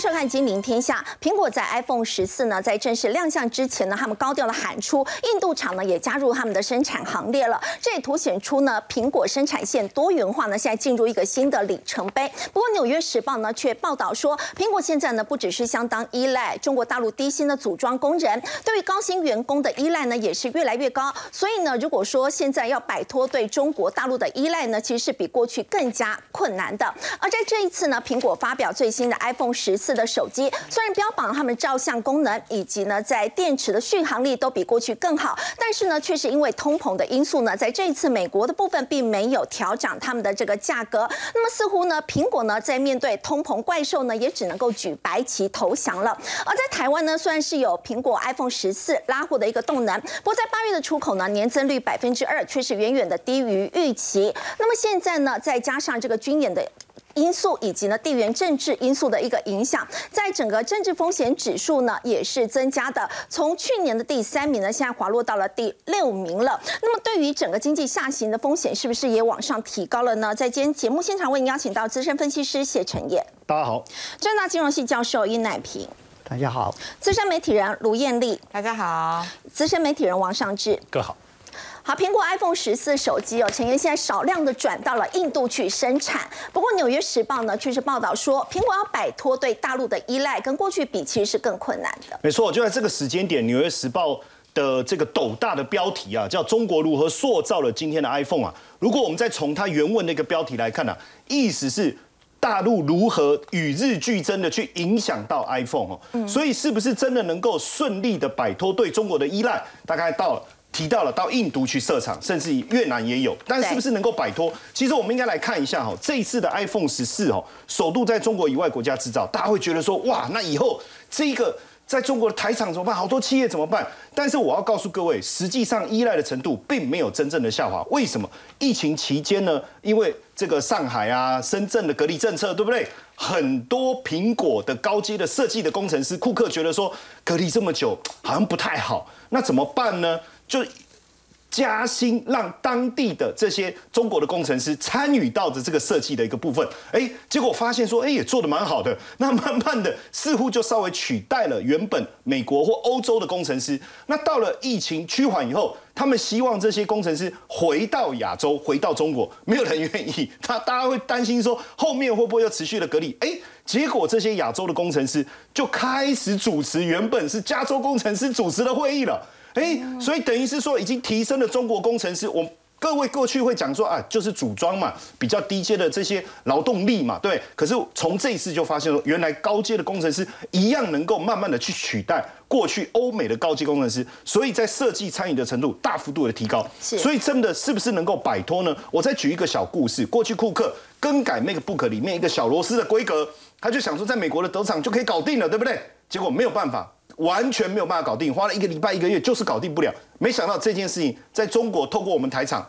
Alicia. 迎收看《金陵天下》。苹果在 iPhone 十四呢，在正式亮相之前呢，他们高调的喊出，印度厂呢也加入他们的生产行列了。这也凸显出呢，苹果生产线多元化呢，现在进入一个新的里程碑。不过，《纽约时报》呢却报道说，苹果现在呢不只是相当依赖中国大陆低薪的组装工人，对于高薪员工的依赖呢也是越来越高。所以呢，如果说现在要摆脱对中国大陆的依赖呢，其实是比过去更加困难的。而在这一次呢，苹果发表最新的 iPhone 十。四的手机虽然标榜他们照相功能以及呢在电池的续航力都比过去更好，但是呢却是因为通膨的因素呢，在这一次美国的部分并没有调涨他们的这个价格。那么似乎呢苹果呢在面对通膨怪兽呢也只能够举白旗投降了。而在台湾呢虽然是有苹果 iPhone 十四拉货的一个动能，不过在八月的出口呢年增率百分之二却是远远的低于预期。那么现在呢再加上这个军演的。因素以及呢地缘政治因素的一个影响，在整个政治风险指数呢也是增加的，从去年的第三名呢，现在滑落到了第六名了。那么对于整个经济下行的风险，是不是也往上提高了呢？在今天节目现场为您邀请到资深分析师谢晨业，大家好；正大金融系教授殷乃平，大家好；资深媒体人卢艳丽，大家好；资深媒体人王尚志，各好。好，苹果 iPhone 十四手机哦，陈岩现在少量的转到了印度去生产。不过《纽约时报》呢，却是报道说，苹果要摆脱对大陆的依赖，跟过去比，其实是更困难的。没错，就在这个时间点，《纽约时报》的这个斗大的标题啊，叫“中国如何塑造了今天的 iPhone” 啊。如果我们再从它原文的一个标题来看呢，意思是大陆如何与日俱增的去影响到 iPhone 哦。所以是不是真的能够顺利的摆脱对中国的依赖？大概到。提到了到印度去设厂，甚至越南也有，但是不是能够摆脱？其实我们应该来看一下哈，这一次的 iPhone 十四哦，首度在中国以外国家制造，大家会觉得说哇，那以后这个在中国的台厂怎么办？好多企业怎么办？但是我要告诉各位，实际上依赖的程度并没有真正的下滑。为什么？疫情期间呢？因为这个上海啊、深圳的隔离政策，对不对？很多苹果的高阶的设计的工程师库克觉得说，隔离这么久好像不太好，那怎么办呢？就加薪，让当地的这些中国的工程师参与到的这个设计的一个部分，哎，结果发现说，哎，也做的蛮好的。那慢慢的，似乎就稍微取代了原本美国或欧洲的工程师。那到了疫情趋缓以后，他们希望这些工程师回到亚洲，回到中国，没有人愿意。他大家会担心说，后面会不会又持续的隔离？哎，结果这些亚洲的工程师就开始主持原本是加州工程师主持的会议了。哎，所以等于是说，已经提升了中国工程师。我各位过去会讲说啊，就是组装嘛，比较低阶的这些劳动力嘛，对。可是从这一次就发现说，原来高阶的工程师一样能够慢慢的去取代过去欧美的高级工程师，所以在设计参与的程度大幅度的提高。所以真的是不是能够摆脱呢？我再举一个小故事，过去库克更改 MacBook 里面一个小螺丝的规格，他就想说在美国的德厂就可以搞定了，对不对？结果没有办法。完全没有办法搞定，花了一个礼拜一个月就是搞定不了。没想到这件事情在中国透过我们台厂，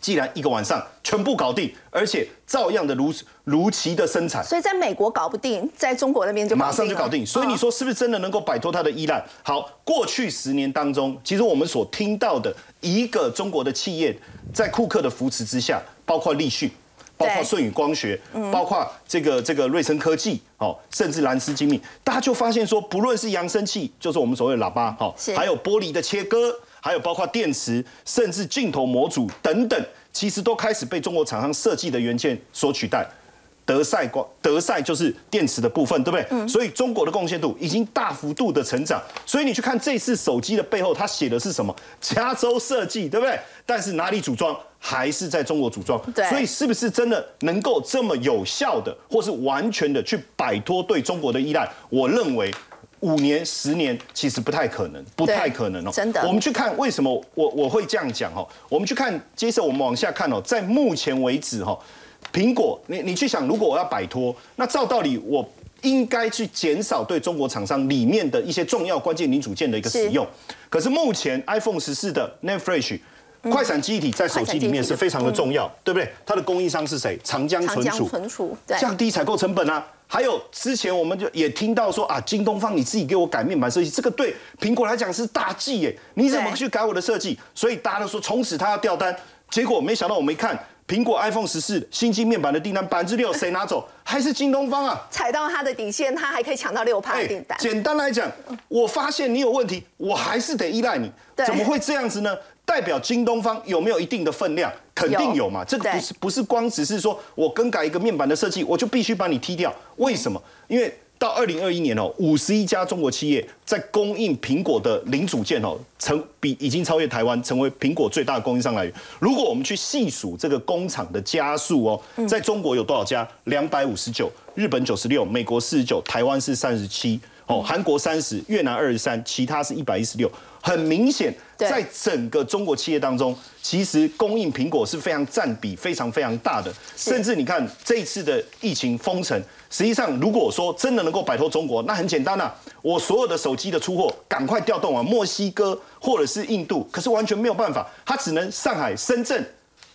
既然一个晚上全部搞定，而且照样的如如期的生产。所以在美国搞不定，在中国那边就马上就搞定。所以你说是不是真的能够摆脱它的依赖？好，过去十年当中，其实我们所听到的一个中国的企业，在库克的扶持之下，包括立讯。包括舜宇光学，包括这个这个瑞声科技，哦，甚至蓝思精密，大家就发现说，不论是扬声器，就是我们所谓的喇叭，哈，还有玻璃的切割，还有包括电池，甚至镜头模组等等，其实都开始被中国厂商设计的元件所取代。德赛光，德赛就是电池的部分，对不对？嗯。所以中国的贡献度已经大幅度的成长。所以你去看这次手机的背后，它写的是什么？加州设计，对不对？但是哪里组装？还是在中国组装，所以是不是真的能够这么有效的，或是完全的去摆脱对中国的依赖？我认为五年、十年其实不太可能，不太可能哦。真的，我们去看为什么我我会这样讲哦。我们去看，接着我们往下看哦，在目前为止哈，苹果，你你去想，如果我要摆脱，那照道理我应该去减少对中国厂商里面的一些重要关键零组件的一个使用。可是目前 iPhone 十四的 n e f r e s h 快闪记忆体在手机里面是非常的重要，对不对？它的供应商是谁？长江存储，存储，对，降低采购成本啊。还有之前我们就也听到说啊，京东方你自己给我改面板设计，这个对苹果来讲是大忌耶。你怎么去改我的设计？所以大家都说从此他要掉单，结果没想到我们一看苹果 iPhone 十四新机面板的订单百分之六，谁拿走？还是京东方啊？踩到它的底线，它还可以抢到六趴的订单。简单来讲，我发现你有问题，我还是得依赖你。怎么会这样子呢？代表京东方有没有一定的分量？肯定有嘛。这个不是不是光只是说我更改一个面板的设计，我就必须把你踢掉。为什么？因为。到二零二一年哦，五十一家中国企业在供应苹果的零组件哦，成比已经超越台湾，成为苹果最大的供应商来源。如果我们去细数这个工厂的加速哦，在中国有多少家？两百五十九，日本九十六，美国四十九，台湾是三十七，哦，韩国三十，越南二十三，其他是一百一十六。很明显，在整个中国企业当中，其实供应苹果是非常占比非常非常大的。甚至你看这一次的疫情封城，实际上如果说真的能够摆脱中国，那很简单呐，我所有的手机的出货赶快调动啊，墨西哥或者是印度，可是完全没有办法，它只能上海、深圳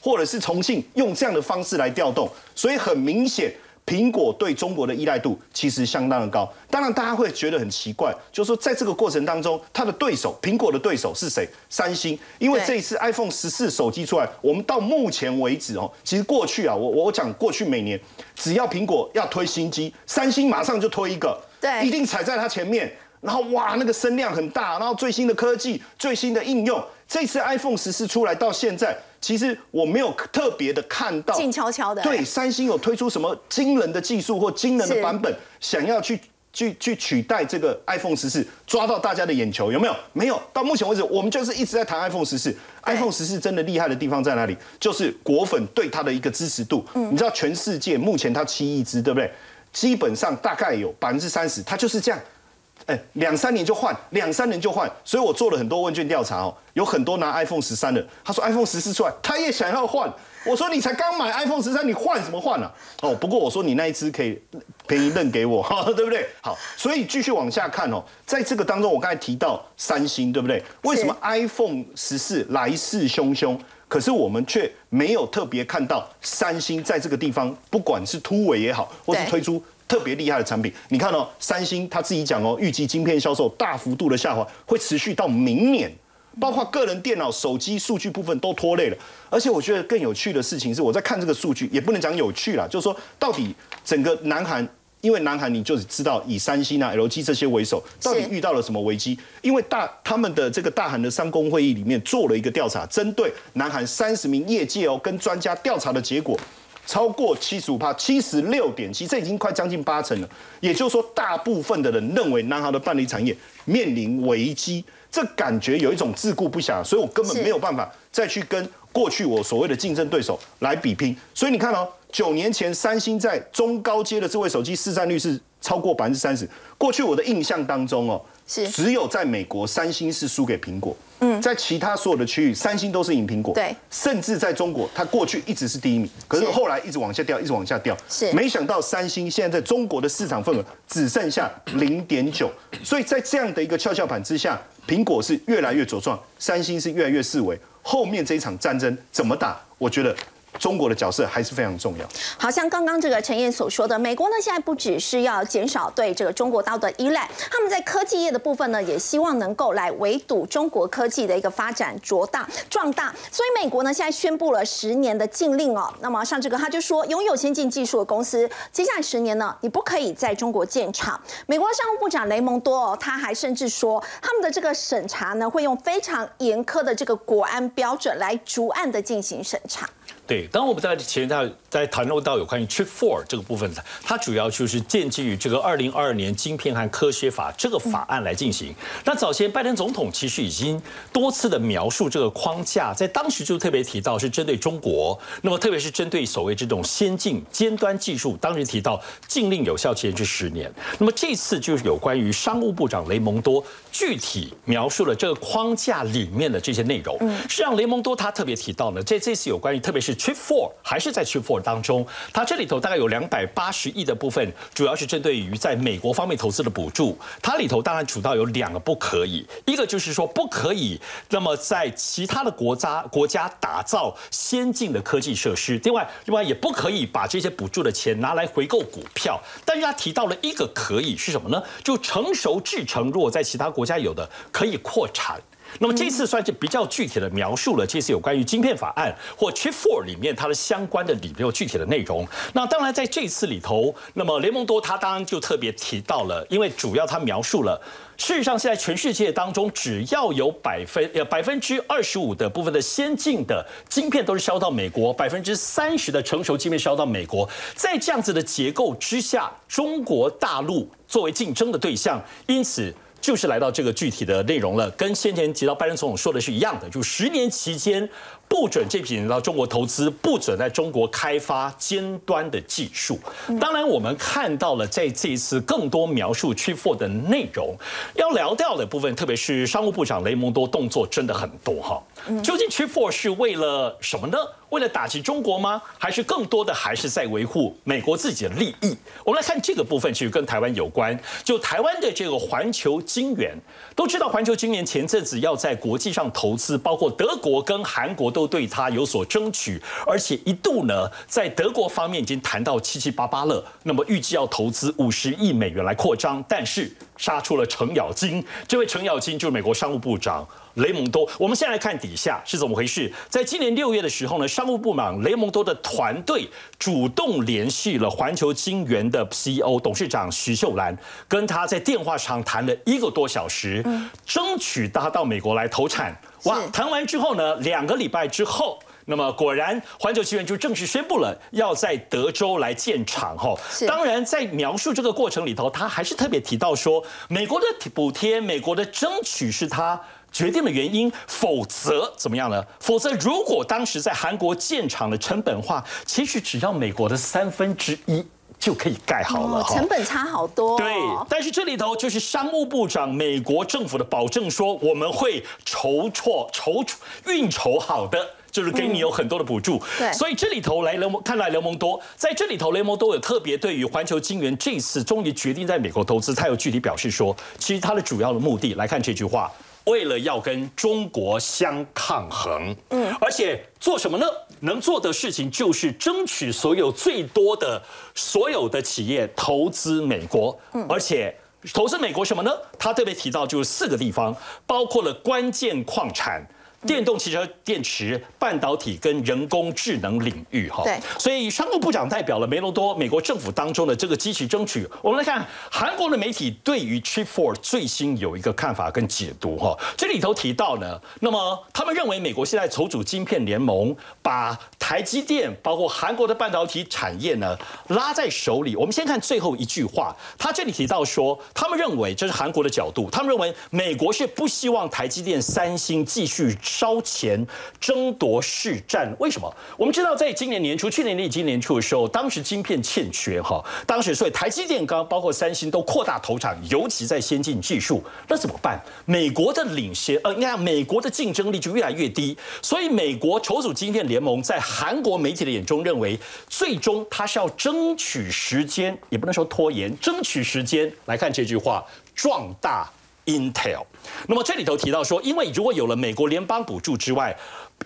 或者是重庆用这样的方式来调动，所以很明显。苹果对中国的依赖度其实相当的高，当然大家会觉得很奇怪，就是说在这个过程当中，它的对手苹果的对手是谁？三星，因为这一次 iPhone 十四手机出来，我们到目前为止哦，其实过去啊，我我讲过去每年只要苹果要推新机，三星马上就推一个，对，一定踩在它前面，然后哇，那个声量很大，然后最新的科技、最新的应用，这次 iPhone 十四出来到现在。其实我没有特别的看到，静悄悄的。对，三星有推出什么惊人的技术或惊人的版本，想要去去去取代这个 iPhone 十四，抓到大家的眼球，有没有？没有。到目前为止，我们就是一直在谈 iPhone 十四。iPhone 十四真的厉害的地方在哪里？就是果粉对它的一个支持度。你知道全世界目前它七亿只，对不对？基本上大概有百分之三十，它就是这样。哎，两三年就换，两三年就换，所以我做了很多问卷调查哦，有很多拿 iPhone 十三的，他说 iPhone 十四出来，他也想要换。我说你才刚买 iPhone 十三，你换什么换啊？哦，不过我说你那一只可以便宜认给我，对不对？好，所以继续往下看哦，在这个当中，我刚才提到三星，对不对？为什么 iPhone 十四来势汹汹，可是我们却没有特别看到三星在这个地方，不管是突围也好，或是推出。特别厉害的产品，你看哦，三星他自己讲哦，预计晶片销售大幅度的下滑会持续到明年，包括个人电脑、手机数据部分都拖累了。而且我觉得更有趣的事情是，我在看这个数据，也不能讲有趣啦，就是说到底整个南韩，因为南韩你就知道以三星啊、LG 这些为首，到底遇到了什么危机？因为大他们的这个大韩的三公会议里面做了一个调查，针对南韩三十名业界哦跟专家调查的结果。超过七十五帕，七十六点七，这已经快将近八成了。也就是说，大部分的人认为南航的半导体产业面临危机，这感觉有一种自顾不暇，所以我根本没有办法再去跟过去我所谓的竞争对手来比拼。所以你看哦，九年前三星在中高阶的智慧手机市占率是超过百分之三十。过去我的印象当中哦。只有在美国，三星是输给苹果。嗯，在其他所有的区域，三星都是赢苹果。对，甚至在中国，它过去一直是第一名，可是后来一直往下掉，一直往下掉。是，没想到三星现在在中国的市场份额只剩下零点九，所以在这样的一个跷跷板之下，苹果是越来越茁壮，三星是越来越式微。后面这一场战争怎么打？我觉得。中国的角色还是非常重要。好像刚刚这个陈燕所说的，美国呢现在不只是要减少对这个中国刀的依赖，他们在科技业的部分呢，也希望能够来围堵中国科技的一个发展壮大壮大。所以美国呢现在宣布了十年的禁令哦。那么像这个他就说，拥有先进技术的公司，接下来十年呢，你不可以在中国建厂。美国商务部长雷蒙多哦，他还甚至说，他们的这个审查呢，会用非常严苛的这个国安标准来逐案的进行审查。对，当我们在前在在谈论到有关于 Chip Four 这个部分，它主要就是建基于这个二零二二年晶片和科学法这个法案来进行。那早前拜登总统其实已经多次的描述这个框架，在当时就特别提到是针对中国，那么特别是针对所谓这种先进尖端技术，当时提到禁令有效期限是十年。那么这次就是有关于商务部长雷蒙多具体描述了这个框架里面的这些内容。嗯，是让雷蒙多他特别提到呢，在这次有关于特别是。Trip Four 还是在 Trip Four 当中，它这里头大概有两百八十亿的部分，主要是针对于在美国方面投资的补助。它里头当然主要有两个不可以，一个就是说不可以那么在其他的国家国家打造先进的科技设施，另外另外也不可以把这些补助的钱拿来回购股票。但是他提到了一个可以是什么呢？就成熟制成，如果在其他国家有的可以扩产。那么这次算是比较具体的描述了这次有关于晶片法案或 Chip Four 里面它的相关的里面有具体的内容。那当然在这次里头，那么雷蒙多他当然就特别提到了，因为主要他描述了。事实上，现在全世界当中，只要有百分呃百分之二十五的部分的先进的晶片都是销到美国，百分之三十的成熟晶片销到美国。在这样子的结构之下，中国大陆作为竞争的对象，因此就是来到这个具体的内容了。跟先前提到拜登总统说的是一样的，就十年期间。不准这批人到中国投资，不准在中国开发尖端的技术。当然，我们看到了在这一次更多描述 trip four 的内容，要聊掉的部分，特别是商务部长雷蒙多动作真的很多哈。究竟 Chip Four 是为了什么呢？为了打击中国吗？还是更多的还是在维护美国自己的利益？我们来看这个部分，其实跟台湾有关。就台湾的这个环球金源，都知道环球金源前阵子要在国际上投资，包括德国跟韩国都对它有所争取，而且一度呢，在德国方面已经谈到七七八八了。那么预计要投资五十亿美元来扩张，但是杀出了程咬金。这位程咬金就是美国商务部长。雷蒙多，我们先来看底下是怎么回事。在今年六月的时候呢，商务部长雷蒙多的团队主动联系了环球金源的 CEO 董事长徐秀兰，跟他在电话上谈了一个多小时，争取他到美国来投产。哇，谈完之后呢，两个礼拜之后，那么果然环球晶圆就正式宣布了要在德州来建厂。哈，当然在描述这个过程里头，他还是特别提到说，美国的补贴、美国的争取是他。决定的原因，否则怎么样呢？否则，如果当时在韩国建厂的成本化，其实只要美国的三分之一就可以盖好了，成本差好多。对，但是这里头就是商务部长、美国政府的保证，说我们会筹措、筹运筹好的，就是给你有很多的补助。对，所以这里头来雷蒙看来雷蒙多在这里头，雷蒙多有特别对于环球金源这次终于决定在美国投资，他有具体表示说，其实他的主要的目的来看这句话。为了要跟中国相抗衡，嗯，而且做什么呢？能做的事情就是争取所有最多的所有的企业投资美国，嗯，而且投资美国什么呢？他特别提到就是四个地方，包括了关键矿产。电动汽车电池、半导体跟人工智能领域，哈，对，所以商务部长代表了梅罗多美国政府当中的这个积极争取。我们来看韩国的媒体对于 Chip Four 最新有一个看法跟解读，哈，这里头提到呢，那么他们认为美国现在筹组晶片联盟，把台积电包括韩国的半导体产业呢拉在手里。我们先看最后一句话，他这里提到说，他们认为这是韩国的角度，他们认为美国是不希望台积电、三星继续。烧钱争夺市占，为什么？我们知道，在今年年初、去年年底、今年初的时候，当时晶片欠缺哈，当时所以台积电、刚包括三星都扩大投产，尤其在先进技术，那怎么办？美国的领先，呃，你看美国的竞争力就越来越低，所以美国筹组晶片联盟在韩国媒体的眼中认为，最终它是要争取时间，也不能说拖延，争取时间来看这句话，壮大。Intel，那么这里头提到说，因为如果有了美国联邦补助之外，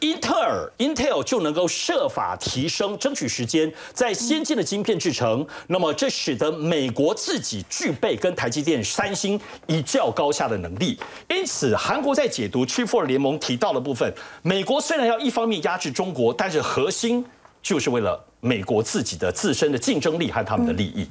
英特尔 Intel 就能够设法提升，争取时间在先进的晶片制成。那么这使得美国自己具备跟台积电、三星一较高下的能力。因此，韩国在解读 Chip Four 联盟提到的部分，美国虽然要一方面压制中国，但是核心就是为了美国自己的自身的竞争力和他们的利益。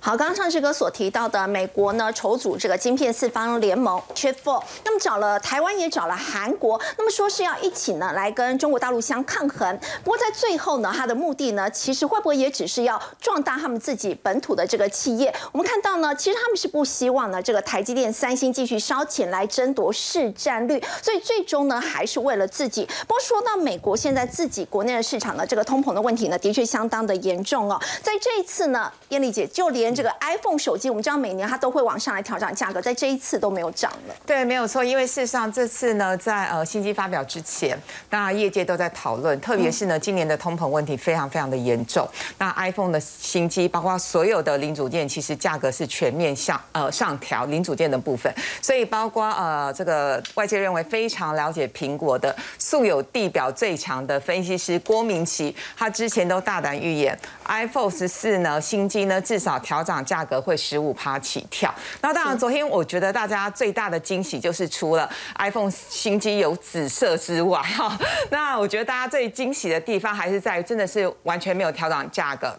好，刚刚上志哥所提到的，美国呢筹组这个晶片四方联盟 Chip Four，那么找了台湾也找了韩国，那么说是要一起呢来跟中国大陆相抗衡。不过在最后呢，它的目的呢，其实会不会也只是要壮大他们自己本土的这个企业？我们看到呢，其实他们是不希望呢这个台积电、三星继续烧钱来争夺市占率，所以最终呢还是为了自己。不过说到美国现在自己国内的市场呢，这个通膨的问题呢，的确相当的严重哦。在这一次呢，燕丽姐就连这个 iPhone 手机，我们知道每年它都会往上来调整价格，在这一次都没有涨了。对，没有错，因为事实上这次呢，在呃新机发表之前，那业界都在讨论，特别是呢今年的通膨问题非常非常的严重。那 iPhone 的新机，包括所有的零组件，其实价格是全面上呃上调零组件的部分。所以包括呃这个外界认为非常了解苹果的素有地表最强的分析师郭明奇，他之前都大胆预言 iPhone 十四呢新机呢至少。调涨价格会十五趴起跳。那当然，昨天我觉得大家最大的惊喜就是除了 iPhone 新机有紫色之外，哈，那我觉得大家最惊喜的地方还是在于真的是完全没有调涨价格。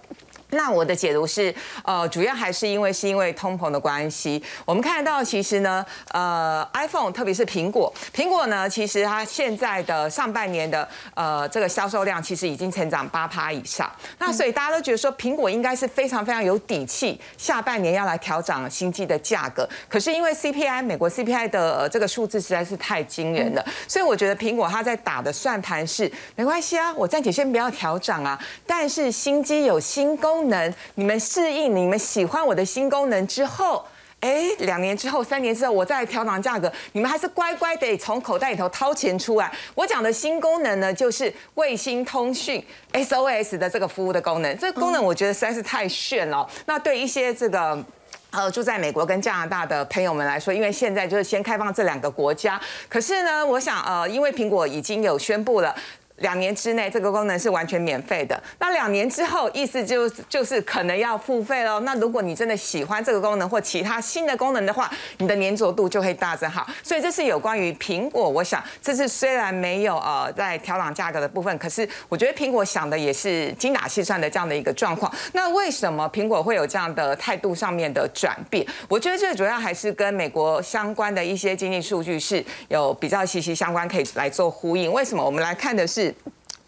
那我的解读是，呃，主要还是因为是因为通膨的关系。我们看到其实呢，呃，iPhone 特别是苹果，苹果呢，其实它现在的上半年的呃这个销售量其实已经成长八趴以上。那所以大家都觉得说，苹果应该是非常非常有底气，下半年要来调涨新机的价格。可是因为 CPI 美国 CPI 的这个数字实在是太惊人了，所以我觉得苹果它在打的算盘是没关系啊，我暂且先不要调涨啊，但是新机有新功。能，你们适应、你们喜欢我的新功能之后，哎，两年之后、三年之后，我再调涨价格，你们还是乖乖得从口袋里头掏钱出来。我讲的新功能呢，就是卫星通讯 SOS 的这个服务的功能。这个功能我觉得实在是太炫了。那对一些这个呃住在美国跟加拿大的朋友们来说，因为现在就是先开放这两个国家，可是呢，我想呃，因为苹果已经有宣布了。两年之内，这个功能是完全免费的。那两年之后，意思就就是可能要付费喽。那如果你真的喜欢这个功能或其他新的功能的话，你的粘着度就会大增好。所以这是有关于苹果，我想这是虽然没有呃在调整价格的部分，可是我觉得苹果想的也是精打细算的这样的一个状况。那为什么苹果会有这样的态度上面的转变？我觉得最主要还是跟美国相关的一些经济数据是有比较息息相关，可以来做呼应。为什么？我们来看的是。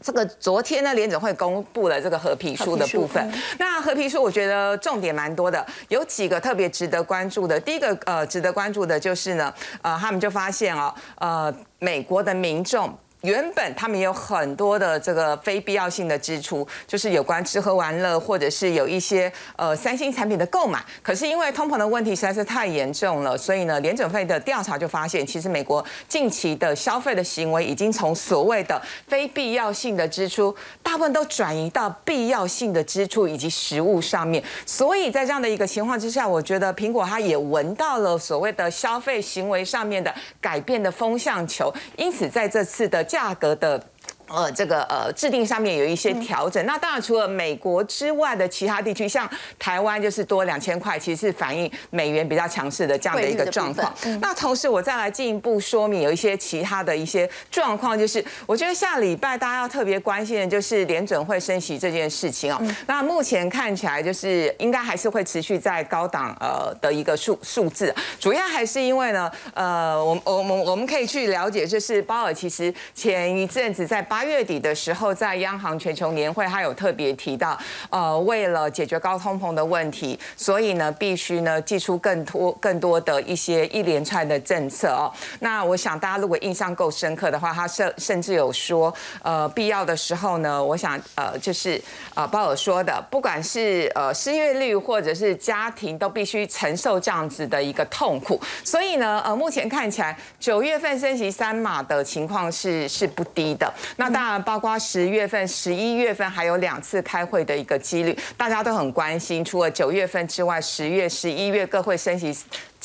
这个昨天呢，联总会公布了这个和皮书的部分。那和皮书我觉得重点蛮多的，有几个特别值得关注的。第一个呃，值得关注的就是呢，呃，他们就发现哦，呃，美国的民众。原本他们有很多的这个非必要性的支出，就是有关吃喝玩乐，或者是有一些呃三星产品的购买。可是因为通膨的问题实在是太严重了，所以呢，联准会的调查就发现，其实美国近期的消费的行为已经从所谓的非必要性的支出，大部分都转移到必要性的支出以及食物上面。所以在这样的一个情况之下，我觉得苹果它也闻到了所谓的消费行为上面的改变的风向球，因此在这次的。价格的。呃，这个呃制定上面有一些调整。那当然，除了美国之外的其他地区，像台湾就是多两千块，其实是反映美元比较强势的这样的一个状况。那同时，我再来进一步说明有一些其他的一些状况，就是我觉得下礼拜大家要特别关心的就是联准会升息这件事情哦。那目前看起来就是应该还是会持续在高档呃的一个数数字，主要还是因为呢，呃，我我们我们可以去了解，就是鲍尔其实前一阵子在八月底的时候，在央行全球年会，他有特别提到，呃，为了解决高通膨的问题，所以呢，必须呢，寄出更多、更多的一些一连串的政策哦。那我想大家如果印象够深刻的话，他甚甚至有说，呃，必要的时候呢，我想，呃，就是呃，鲍尔说的，不管是呃失业率或者是家庭，都必须承受这样子的一个痛苦。所以呢，呃，目前看起来九月份升息三码的情况是是不低的。那那当然，包括十月份、十一月份还有两次开会的一个几率，大家都很关心。除了九月份之外，十月、十一月各会升息。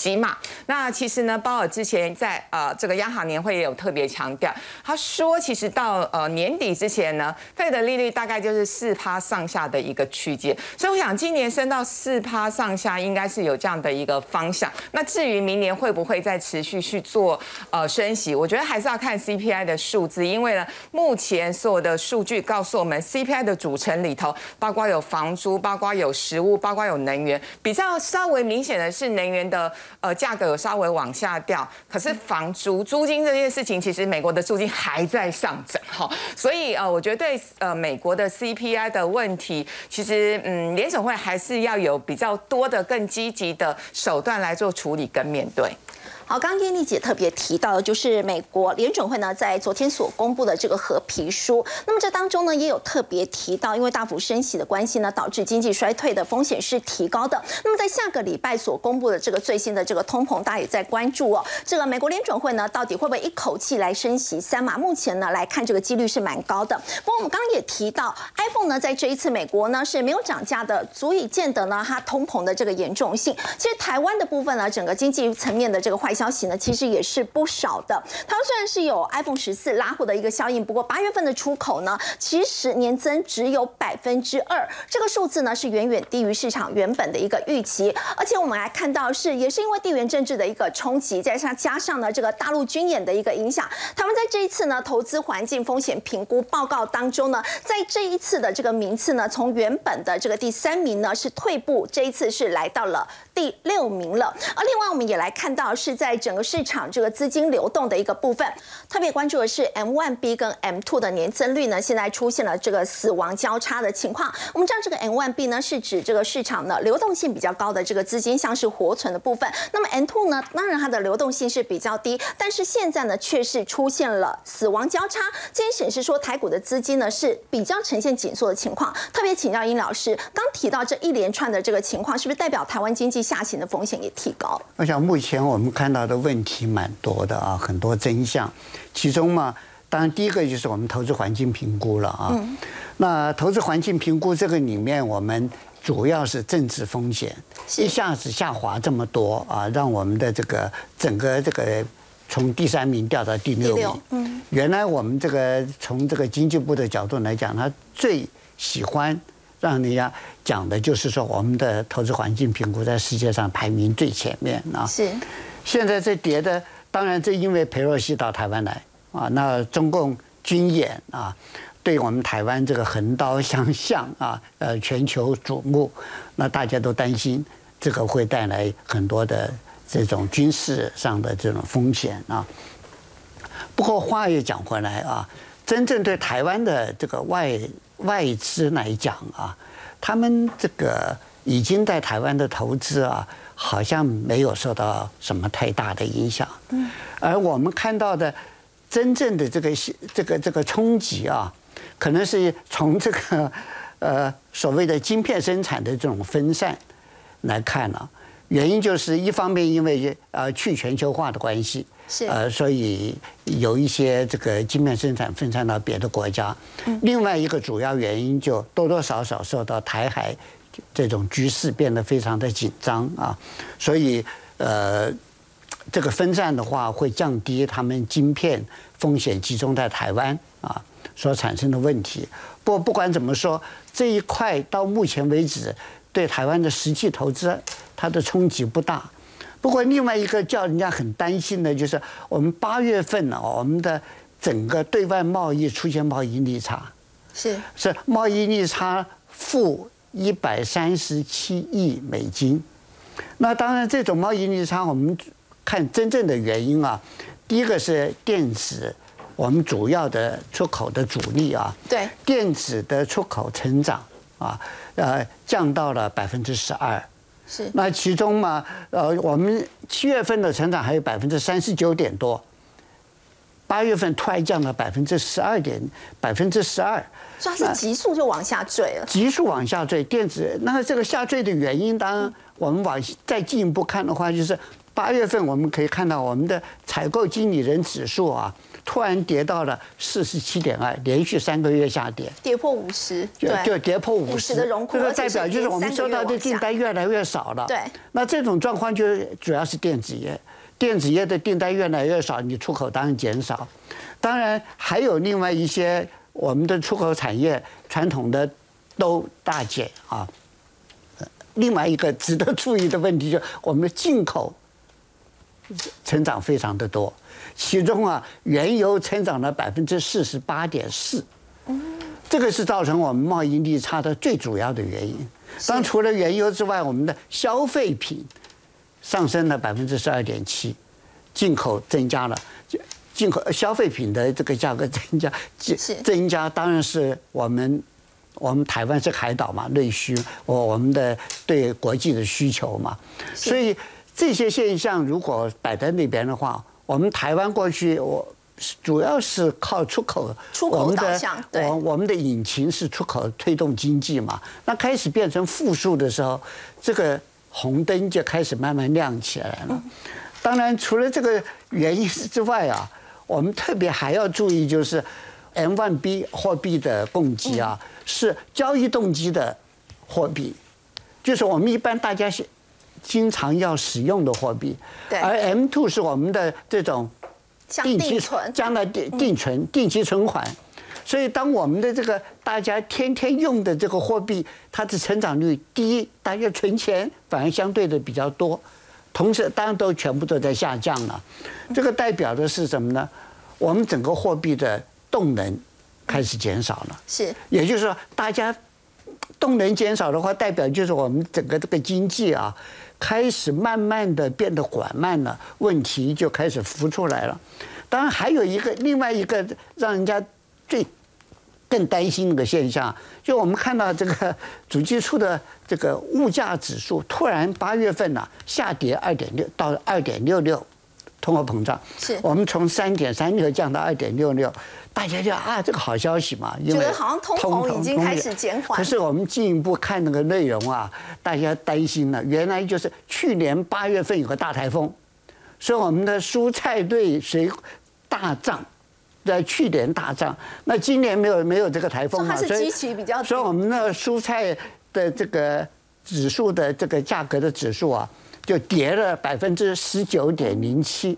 几码？那其实呢，鲍尔之前在呃这个央行年会也有特别强调，他说其实到呃年底之前呢，费的利率大概就是四趴上下的一个区间，所以我想今年升到四趴上下，应该是有这样的一个方向。那至于明年会不会再持续去做呃升息，我觉得还是要看 CPI 的数字，因为呢，目前所有的数据告诉我们，CPI 的组成里头，包括有房租，包括有食物，包括有能源，比较稍微明显的是能源的。呃，价格有稍微往下掉，可是房租、租金这件事情，其实美国的租金还在上涨，哈，所以呃，我觉得对呃美国的 CPI 的问题，其实嗯，联总会还是要有比较多的、更积极的手段来做处理跟面对。好，刚刚燕丽姐特别提到的，就是美国联准会呢在昨天所公布的这个和皮书。那么这当中呢也有特别提到，因为大幅升息的关系呢，导致经济衰退的风险是提高的。那么在下个礼拜所公布的这个最新的这个通膨，大家也在关注哦。这个美国联准会呢到底会不会一口气来升息三码？目前呢来看，这个几率是蛮高的。不过我们刚刚也提到，iPhone 呢在这一次美国呢是没有涨价的，足以见得呢它通膨的这个严重性。其实台湾的部分呢，整个经济层面的这个坏。消息呢，其实也是不少的。它虽然是有 iPhone 十四拉货的一个效应，不过八月份的出口呢，其实年增只有百分之二，这个数字呢是远远低于市场原本的一个预期。而且我们来看到是，也是因为地缘政治的一个冲击，再加上加上呢这个大陆军演的一个影响，他们在这一次呢投资环境风险评估报告当中呢，在这一次的这个名次呢，从原本的这个第三名呢是退步，这一次是来到了第六名了。而另外我们也来看到是在整个市场这个资金流动的一个部分，特别关注的是 M1B 跟 M2 的年增率呢，现在出现了这个死亡交叉的情况。我们知道这个 M1B 呢是指这个市场呢流动性比较高的这个资金，像是活存的部分。那么 M2 呢，当然它的流动性是比较低，但是现在呢却是出现了死亡交叉。今天显示说台股的资金呢是比较呈现紧缩的情况。特别请教殷老师，刚提到这一连串的这个情况，是不是代表台湾经济下行的风险也提高？我想目前我们看到的问题蛮多的啊，很多真相。其中嘛，当然第一个就是我们投资环境评估了啊。那投资环境评估这个里面，我们主要是政治风险，一下子下滑这么多啊，让我们的这个整个这个从第三名掉到第六名。嗯，原来我们这个从这个经济部的角度来讲，他最喜欢让人家讲的就是说，我们的投资环境评估在世界上排名最前面啊。是。现在这跌的，当然这因为佩洛西到台湾来啊，那中共军演啊，对我们台湾这个横刀相向啊，呃，全球瞩目，那大家都担心这个会带来很多的这种军事上的这种风险啊。不过话又讲回来啊，真正对台湾的这个外外资来讲啊，他们这个已经在台湾的投资啊。好像没有受到什么太大的影响，嗯，而我们看到的真正的这个这个这个冲击啊，可能是从这个呃所谓的晶片生产的这种分散来看呢。原因就是一方面因为呃去全球化的关系，是呃所以有一些这个晶片生产分散到别的国家，另外一个主要原因就多多少少受到台海。这种局势变得非常的紧张啊，所以呃，这个分散的话会降低他们晶片风险集中在台湾啊所产生的问题。不过不管怎么说，这一块到目前为止对台湾的实际投资它的冲击不大。不过另外一个叫人家很担心的就是我们八月份呢，我们的整个对外贸易出现贸易逆差，是是贸易逆差负。一百三十七亿美金，那当然这种贸易逆差，我们看真正的原因啊。第一个是电子，我们主要的出口的主力啊。对。电子的出口成长啊，呃，降到了百分之十二。是。那其中嘛，呃，我们七月份的成长还有百分之三十九点多，八月份突然降了百分之十二点，百分之十二。所以它是急速就往下坠了，急速往下坠。电子那这个下坠的原因，当然我们往再进一步看的话，就是八月份我们可以看到我们的采购经理人指数啊，突然跌到了四十七点二，连续三个月下跌，跌破五十，就就跌破五十的荣枯，这个代表就是我们收到的订单越来越少了。对，那这种状况就主要是电子业，电子业的订单越来越少，你出口当然减少。当然还有另外一些。我们的出口产业传统的都大减啊。另外一个值得注意的问题，就是我们的进口成长非常的多，其中啊，原油成长了百分之四十八点四。这个是造成我们贸易逆差的最主要的原因。当除了原油之外，我们的消费品上升了百分之十二点七，进口增加了。进口消费品的这个价格增加，增加当然是我们我们台湾是海岛嘛，内需，我我们的对国际的需求嘛，所以这些现象如果摆在那边的话，我们台湾过去我主要是靠出口，出口导向，我我们的引擎是出口推动经济嘛，那开始变成负数的时候，这个红灯就开始慢慢亮起来了。当然，除了这个原因之外啊。我们特别还要注意，就是 M1B 货币的供给啊，是交易动机的货币，就是我们一般大家经常要使用的货币，而 M two 是我们的这种定期定存，将来定定存、定期存款。所以，当我们的这个大家天天用的这个货币，它的成长率低，大家存钱反而相对的比较多，同时当然都全部都在下降了。这个代表的是什么呢？我们整个货币的动能开始减少了。是也就是说，大家动能减少的话，代表就是我们整个这个经济啊，开始慢慢的变得缓慢了，问题就开始浮出来了。当然，还有一个另外一个让人家最更担心的现象，就我们看到这个主计处的这个物价指数突然八月份呢、下跌二点六到二点六六，通货膨胀。是。我们从三点三六降到二点六六，大家就啊这个好消息嘛，因为觉得好像通膨已经开始减缓。可是我们进一步看那个内容啊，大家担心了，原来就是去年八月份有个大台风，所以我们的蔬菜对水大涨。在去年大涨，那今年没有没有这个台风嘛，所以比较所以我们的蔬菜的这个指数的这个价格的指数啊，就跌了百分之十九点零七，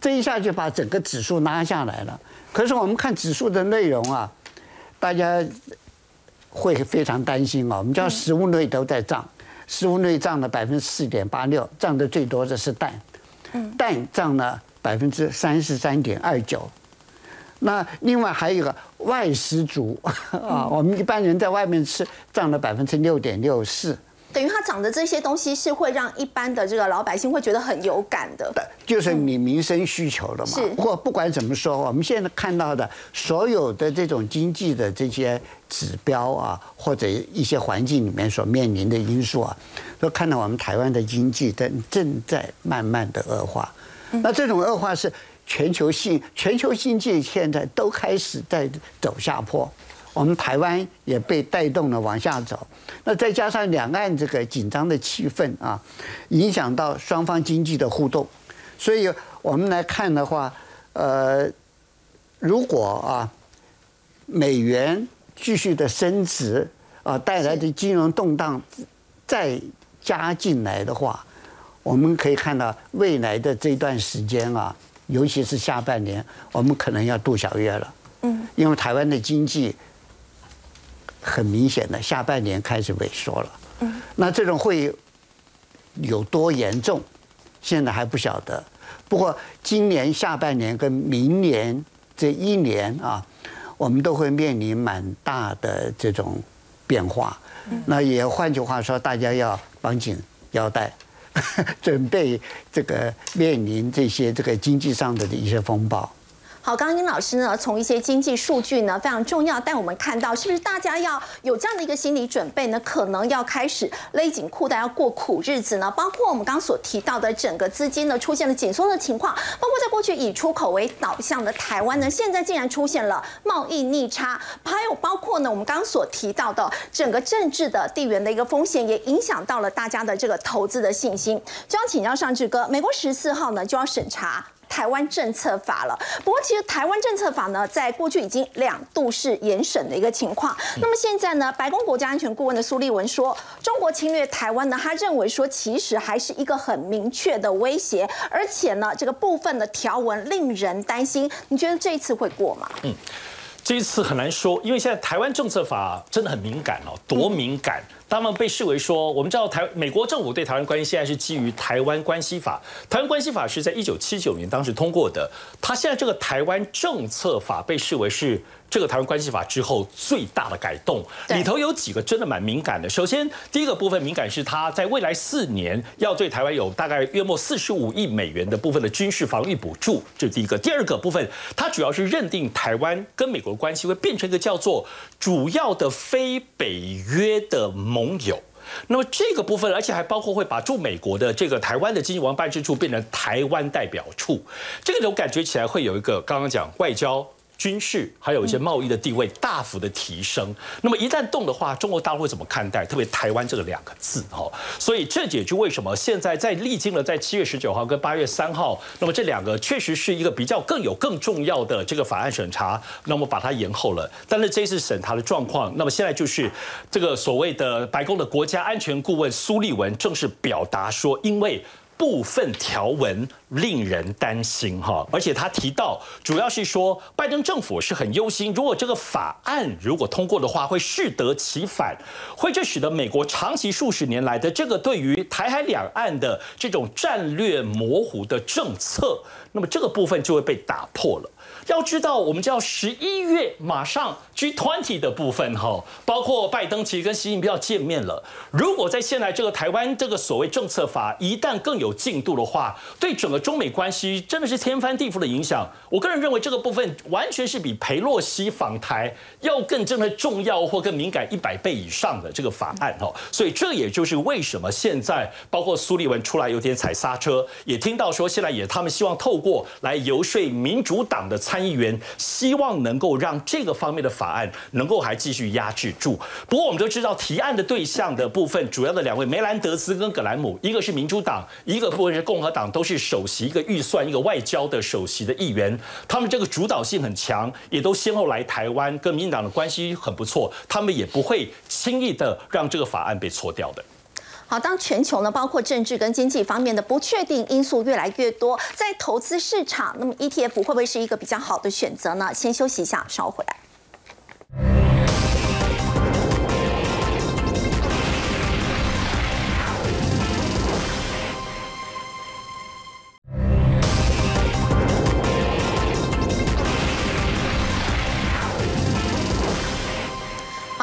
这一下就把整个指数拉下来了。可是我们看指数的内容啊，大家会非常担心啊。我们知道食物类都在涨，食物类涨了百分之四点八六，涨的最多的是蛋，蛋涨了百分之三十三点二九。那另外还有一个外食族 啊，我们一般人在外面吃涨了百分之六点六四，等于它涨的这些东西是会让一般的这个老百姓会觉得很有感的。就是你民生需求的嘛是。不过不管怎么说，我们现在看到的所有的这种经济的这些指标啊，或者一些环境里面所面临的因素啊，都看到我们台湾的经济正正在慢慢的恶化。那这种恶化是全球性，全球经济现在都开始在走下坡。我们台湾也被带动了往下走，那再加上两岸这个紧张的气氛啊，影响到双方经济的互动，所以我们来看的话，呃，如果啊美元继续的升值啊带来的金融动荡再加进来的话，我们可以看到未来的这段时间啊，尤其是下半年，我们可能要度小月了。嗯，因为台湾的经济很明显的下半年开始萎缩了。嗯，那这种会有多严重，现在还不晓得。不过今年下半年跟明年这一年啊，我们都会面临蛮大的这种变化。那也换句话说，大家要绑紧腰带，准备这个面临这些这个经济上的一些风暴。好，刚刚殷老师呢，从一些经济数据呢非常重要，但我们看到是不是大家要有这样的一个心理准备呢？可能要开始勒紧裤带，要过苦日子呢？包括我们刚所提到的整个资金呢出现了紧缩的情况，包括在过去以出口为导向的台湾呢，现在竟然出现了贸易逆差，还有包括呢我们刚刚所提到的整个政治的地缘的一个风险，也影响到了大家的这个投资的信心。就要请教上志哥，美国十四号呢就要审查。台湾政策法了，不过其实台湾政策法呢，在过去已经两度是严审的一个情况。那么现在呢，白宫国家安全顾问的苏立文说，中国侵略台湾呢，他认为说其实还是一个很明确的威胁，而且呢，这个部分的条文令人担心。你觉得这一次会过吗？嗯，这一次很难说，因为现在台湾政策法真的很敏感哦，多敏感。他们被视为说，我们知道台美国政府对台湾关系现在是基于《台湾关系法》，《台湾关系法》是在一九七九年当时通过的。它现在这个台湾政策法被视为是这个《台湾关系法》之后最大的改动，里头有几个真的蛮敏感的。首先，第一个部分敏感是它在未来四年要对台湾有大概约莫四十五亿美元的部分的军事防御补助，这是第一个。第二个部分，它主要是认定台湾跟美国关系会变成一个叫做主要的非北约的盟友。那么这个部分，而且还包括会把驻美国的这个台湾的经济王办事处变成台湾代表处，这个种感觉起来会有一个刚刚讲外交。军事还有一些贸易的地位大幅的提升。那么一旦动的话，中国大陆会怎么看待？特别台湾这个两个字哈，所以这也就为什么现在在历经了在七月十九号跟八月三号，那么这两个确实是一个比较更有更重要的这个法案审查，那么把它延后了。但是这次审查的状况，那么现在就是这个所谓的白宫的国家安全顾问苏利文正式表达说，因为。部分条文令人担心哈，而且他提到，主要是说拜登政府是很忧心，如果这个法案如果通过的话，会适得其反，会这使得美国长期数十年来的这个对于台海两岸的这种战略模糊的政策，那么这个部分就会被打破了。要知道，我们叫十一月马上 G20 的部分哈，包括拜登其实跟习近平要见面了。如果在现在这个台湾这个所谓政策法一旦更有进度的话，对整个中美关系真的是天翻地覆的影响。我个人认为这个部分完全是比裴洛西访台要更真的重要或更敏感一百倍以上的这个法案哈。所以这也就是为什么现在包括苏利文出来有点踩刹车，也听到说现在也他们希望透过来游说民主党的参。参议员希望能够让这个方面的法案能够还继续压制住。不过我们都知道，提案的对象的部分，主要的两位梅兰德斯跟葛兰姆，一个是民主党，一个部分是共和党，都是首席一个预算一个外交的首席的议员，他们这个主导性很强，也都先后来台湾，跟民党的关系很不错，他们也不会轻易的让这个法案被错掉的。好，当全球呢，包括政治跟经济方面的不确定因素越来越多，在投资市场，那么 ETF 会不会是一个比较好的选择呢？先休息一下，稍后回来。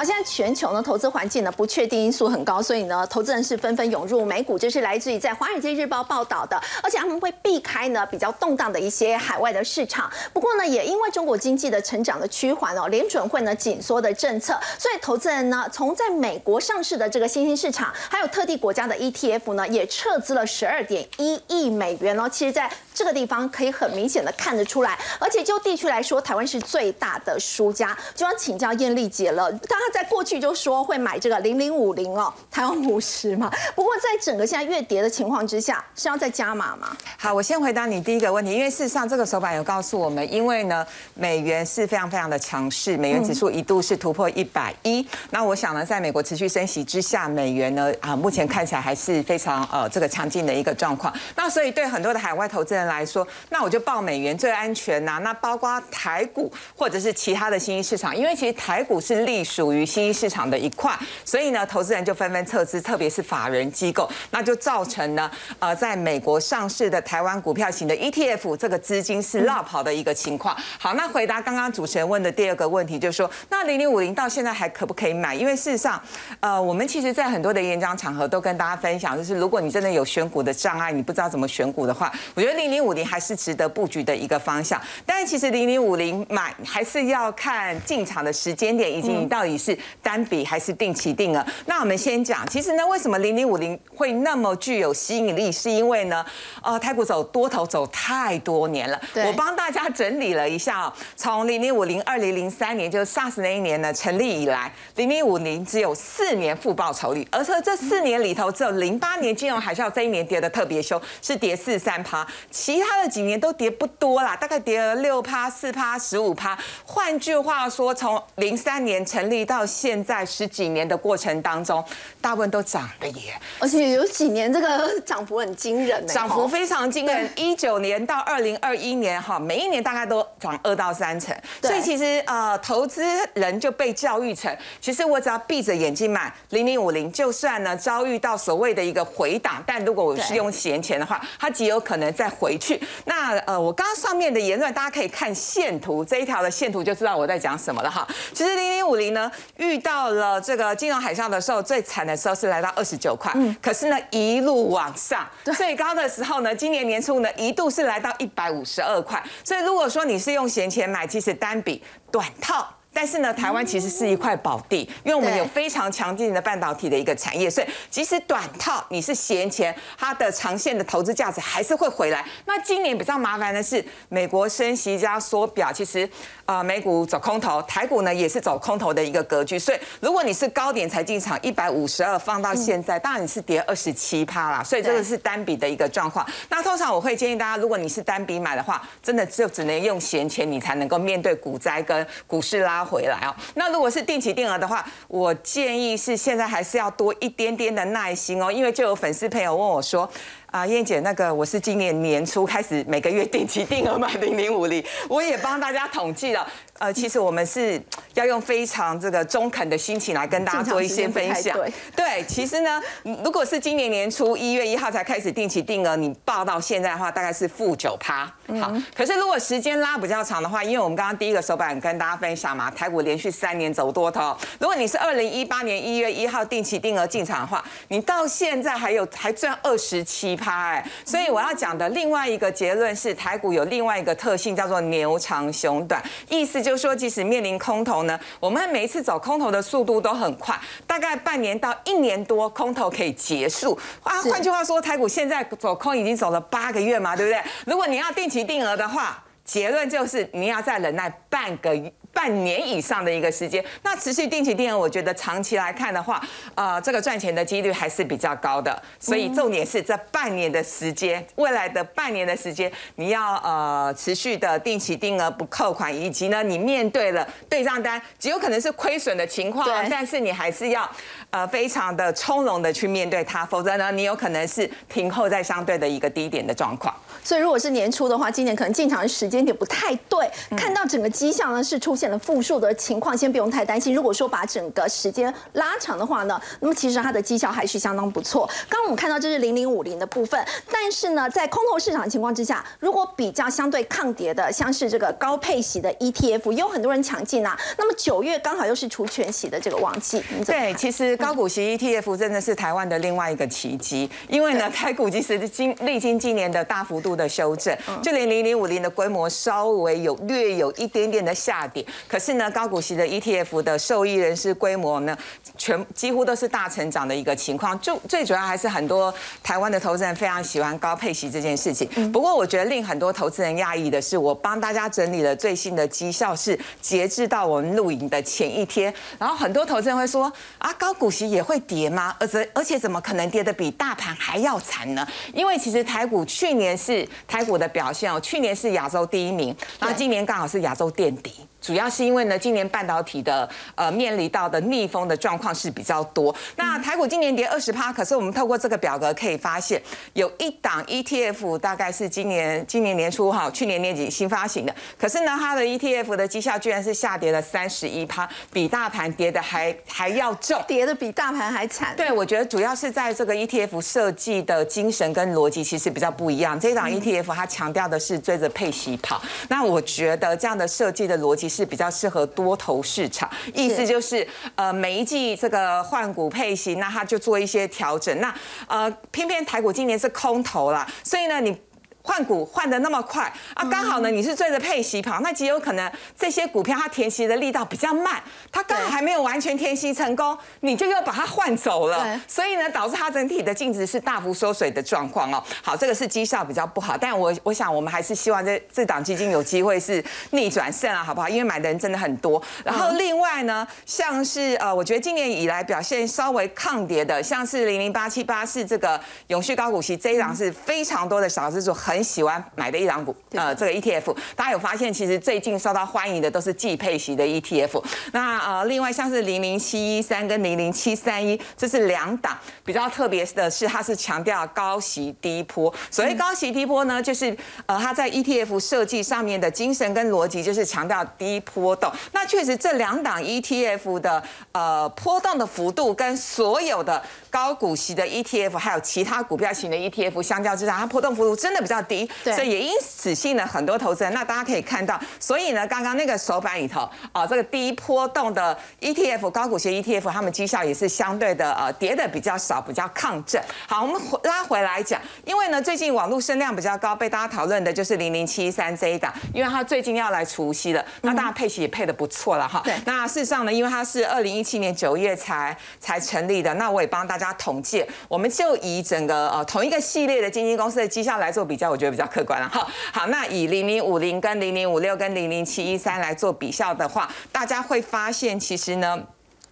现在全球呢投资环境呢不确定因素很高，所以呢投资人是纷纷涌入美股。这是来自于在《华尔街日报》报道的，而且他们会避开呢比较动荡的一些海外的市场。不过呢，也因为中国经济的成长的趋缓哦，联准会呢紧缩的政策，所以投资人呢从在美国上市的这个新兴市场，还有特定国家的 ETF 呢，也撤资了十二点一亿美元哦。其实在这个地方可以很明显的看得出来，而且就地区来说，台湾是最大的输家。就要请教艳丽姐了，刚刚。在过去就说会买这个零零五零哦，台湾五十嘛。不过在整个现在越跌的情况之下，是要再加码吗？好，我先回答你第一个问题，因为事实上这个手板有告诉我们，因为呢美元是非常非常的强势，美元指数一度是突破一百一。那我想呢，在美国持续升息之下，美元呢啊目前看起来还是非常呃这个强劲的一个状况。那所以对很多的海外投资人来说，那我就报美元最安全呐。那包括台股或者是其他的新兴市场，因为其实台股是隶属于。新兴市场的一块，所以呢，投资人就纷纷撤资，特别是法人机构，那就造成呢，呃，在美国上市的台湾股票型的 ETF 这个资金是绕跑的一个情况。好，那回答刚刚主持人问的第二个问题，就是说，那零零五零到现在还可不可以买？因为事实上，呃，我们其实在很多的演讲场合都跟大家分享，就是如果你真的有选股的障碍，你不知道怎么选股的话，我觉得零零五零还是值得布局的一个方向。但是其实零零五零买还是要看进场的时间点，以及你到底是。单笔还是定期定额？那我们先讲，其实呢，为什么零零五零会那么具有吸引力？是因为呢，呃，太股走多头走太多年了。我帮大家整理了一下哦，从零零五零二零零三年就是 SARS 那一年呢成立以来，零零五零只有四年负报酬率，而且这四年里头只有零八年金融海啸这一年跌的特别凶，是跌四三趴，其他的几年都跌不多啦，大概跌了六趴、四趴、十五趴。换句话说，从零三年成立到现在十几年的过程当中，大部分都涨了耶，而且有几年这个 涨幅很惊人，涨幅非常惊人。一九年到二零二一年哈，每一年大概都涨二到三成，所以其实呃，投资人就被教育成，其实我只要闭着眼睛买零零五零，就算呢遭遇到所谓的一个回档，但如果我是用闲钱的话，它极有可能再回去。那呃，我刚刚上面的言论，大家可以看线图这一条的线图就知道我在讲什么了哈。其实零零五零呢遇到了这个金融海啸的时候，最惨的时候是来到二十九块，可是呢一路往上，最高的时候呢，今年年初呢一度是来到一百五十二块。所以如果说你是用闲钱买，其实单笔短套。但是呢，台湾其实是一块宝地，因为我们有非常强劲的半导体的一个产业，所以即使短套你是闲钱，它的长线的投资价值还是会回来。那今年比较麻烦的是，美国升息加缩表，其实呃美股走空头，台股呢也是走空头的一个格局。所以如果你是高点才进场，一百五十二放到现在，当然你是跌二十七趴啦，所以这个是单笔的一个状况。那通常我会建议大家，如果你是单笔买的话，真的就只能用闲钱，你才能够面对股灾跟股市拉回来哦。那如果是定期定额的话，我建议是现在还是要多一点点的耐心哦，因为就有粉丝朋友问我说。啊，燕姐，那个我是今年年初开始每个月定期定额买 零零五零，我也帮大家统计了。呃，其实我们是要用非常这个中肯的心情来跟大家做一些分享。对，其实呢，如果是今年年初一月一号才开始定期定额，你报到现在的话，大概是负九趴。好，可是如果时间拉比较长的话，因为我们刚刚第一个手板跟大家分享嘛，台股连续三年走多头。如果你是二零一八年一月一号定期定额进场的话，你到现在还有还赚二十七趴哎。所以我要讲的另外一个结论是，台股有另外一个特性叫做牛长熊短，意思就是说，即使面临空头呢，我们每一次走空头的速度都很快，大概半年到一年多，空头可以结束。啊，是换句话说，台股现在走空已经走了八个月嘛，对不对？如果你要定期定额的话，结论就是你要再忍耐半个。半年以上的一个时间，那持续定期定额，我觉得长期来看的话，呃，这个赚钱的几率还是比较高的。所以重点是这半年的时间，未来的半年的时间，你要呃持续的定期定额不扣款，以及呢，你面对了对账单，极有可能是亏损的情况，但是你还是要呃非常的从容的去面对它，否则呢，你有可能是停后在相对的一个低点的状况。所以如果是年初的话，今年可能进场的时间点不太对，看到整个绩效呢是出现了负数的情况，先不用太担心。如果说把整个时间拉长的话呢，那么其实它的绩效还是相当不错。刚刚我们看到这是零零五零的部分，但是呢，在空头市场情况之下，如果比较相对抗跌的，像是这个高配息的 ETF，也有很多人抢进啊。那么九月刚好又是除权息的这个旺季，对，其实高股息 ETF 真的是台湾的另外一个奇迹，因为呢，台 股其实经历经今年的大幅度的修正，就连零零五零的规模稍微有略有一点点的下跌，可是呢，高股息的 ETF 的受益人士规模呢，全几乎都是大成长的一个情况。就最主要还是很多台湾的投资人非常喜欢高配息这件事情。不过我觉得令很多投资人讶异的是，我帮大家整理了最新的绩效是截至到我们录影的前一天，然后很多投资人会说啊，高股息也会跌吗？而且而且怎么可能跌得比大盘还要惨呢？因为其实台股去年是台股的表现哦，去年是亚洲第一名，然后今年刚好是亚洲垫底。主要是因为呢，今年半导体的呃面临到的逆风的状况是比较多。那台股今年跌二十趴，可是我们透过这个表格可以发现，有一档 ETF 大概是今年今年年初哈，去年年底新发行的，可是呢，它的 ETF 的绩效居然是下跌了三十一趴，比大盘跌的还还要重。跌的比大盘还惨？对，我觉得主要是在这个 ETF 设计的精神跟逻辑其实比较不一样。这一档 ETF 它强调的是追着配息跑，那我觉得这样的设计的逻辑是比较适合多头市场，意思就是呃每一季这个换股配型，那它就做一些调整。那呃偏偏台股今年是空头啦，所以呢你。换股换的那么快啊，刚好呢，你是追着配息跑，那极有可能这些股票它填息的力道比较慢，它刚好还没有完全填息成功，你就又把它换走了，所以呢，导致它整体的净值是大幅缩水的状况哦。好，这个是绩效比较不好，但我我想我们还是希望这这档基金有机会是逆转胜啊，好不好？因为买的人真的很多。然后另外呢，像是呃，我觉得今年以来表现稍微抗跌的，像是零零八七八是这个永续高股息这一档是非常多的小资主很喜欢买的一档股，呃，这个 ETF，大家有发现其实最近受到欢迎的都是季配息的 ETF。那呃，另外像是零零七一三跟零零七三一，这是两档比较特别的是，它是强调高息低波。所谓高息低波呢，就是呃，它在 ETF 设计上面的精神跟逻辑就是强调低波动。那确实这两档 ETF 的呃波动的幅度跟所有的高股息的 ETF 还有其他股票型的 ETF 相较之下，它波动幅度真的比较低，所以也因此吸引了很多投资人。那大家可以看到，所以呢，刚刚那个手板里头啊，这个低波动的 ETF 高股息 ETF，他们绩效也是相对的呃跌的比较少，比较抗震。好，我们回拉回来讲，因为呢最近网络声量比较高，被大家讨论的就是零零七三这一档，因为它最近要来除夕了，那大家配息也配的不错了哈。对那事实上呢，因为它是二零一七年九月才才成立的，那我也帮大家统计，我们就以整个呃同一个系列的基金公司的绩效来做比较，我觉得比较客观了哈。好，那以零零五零跟零零五六跟零零七一三来做比较的话，大家会发现其实呢。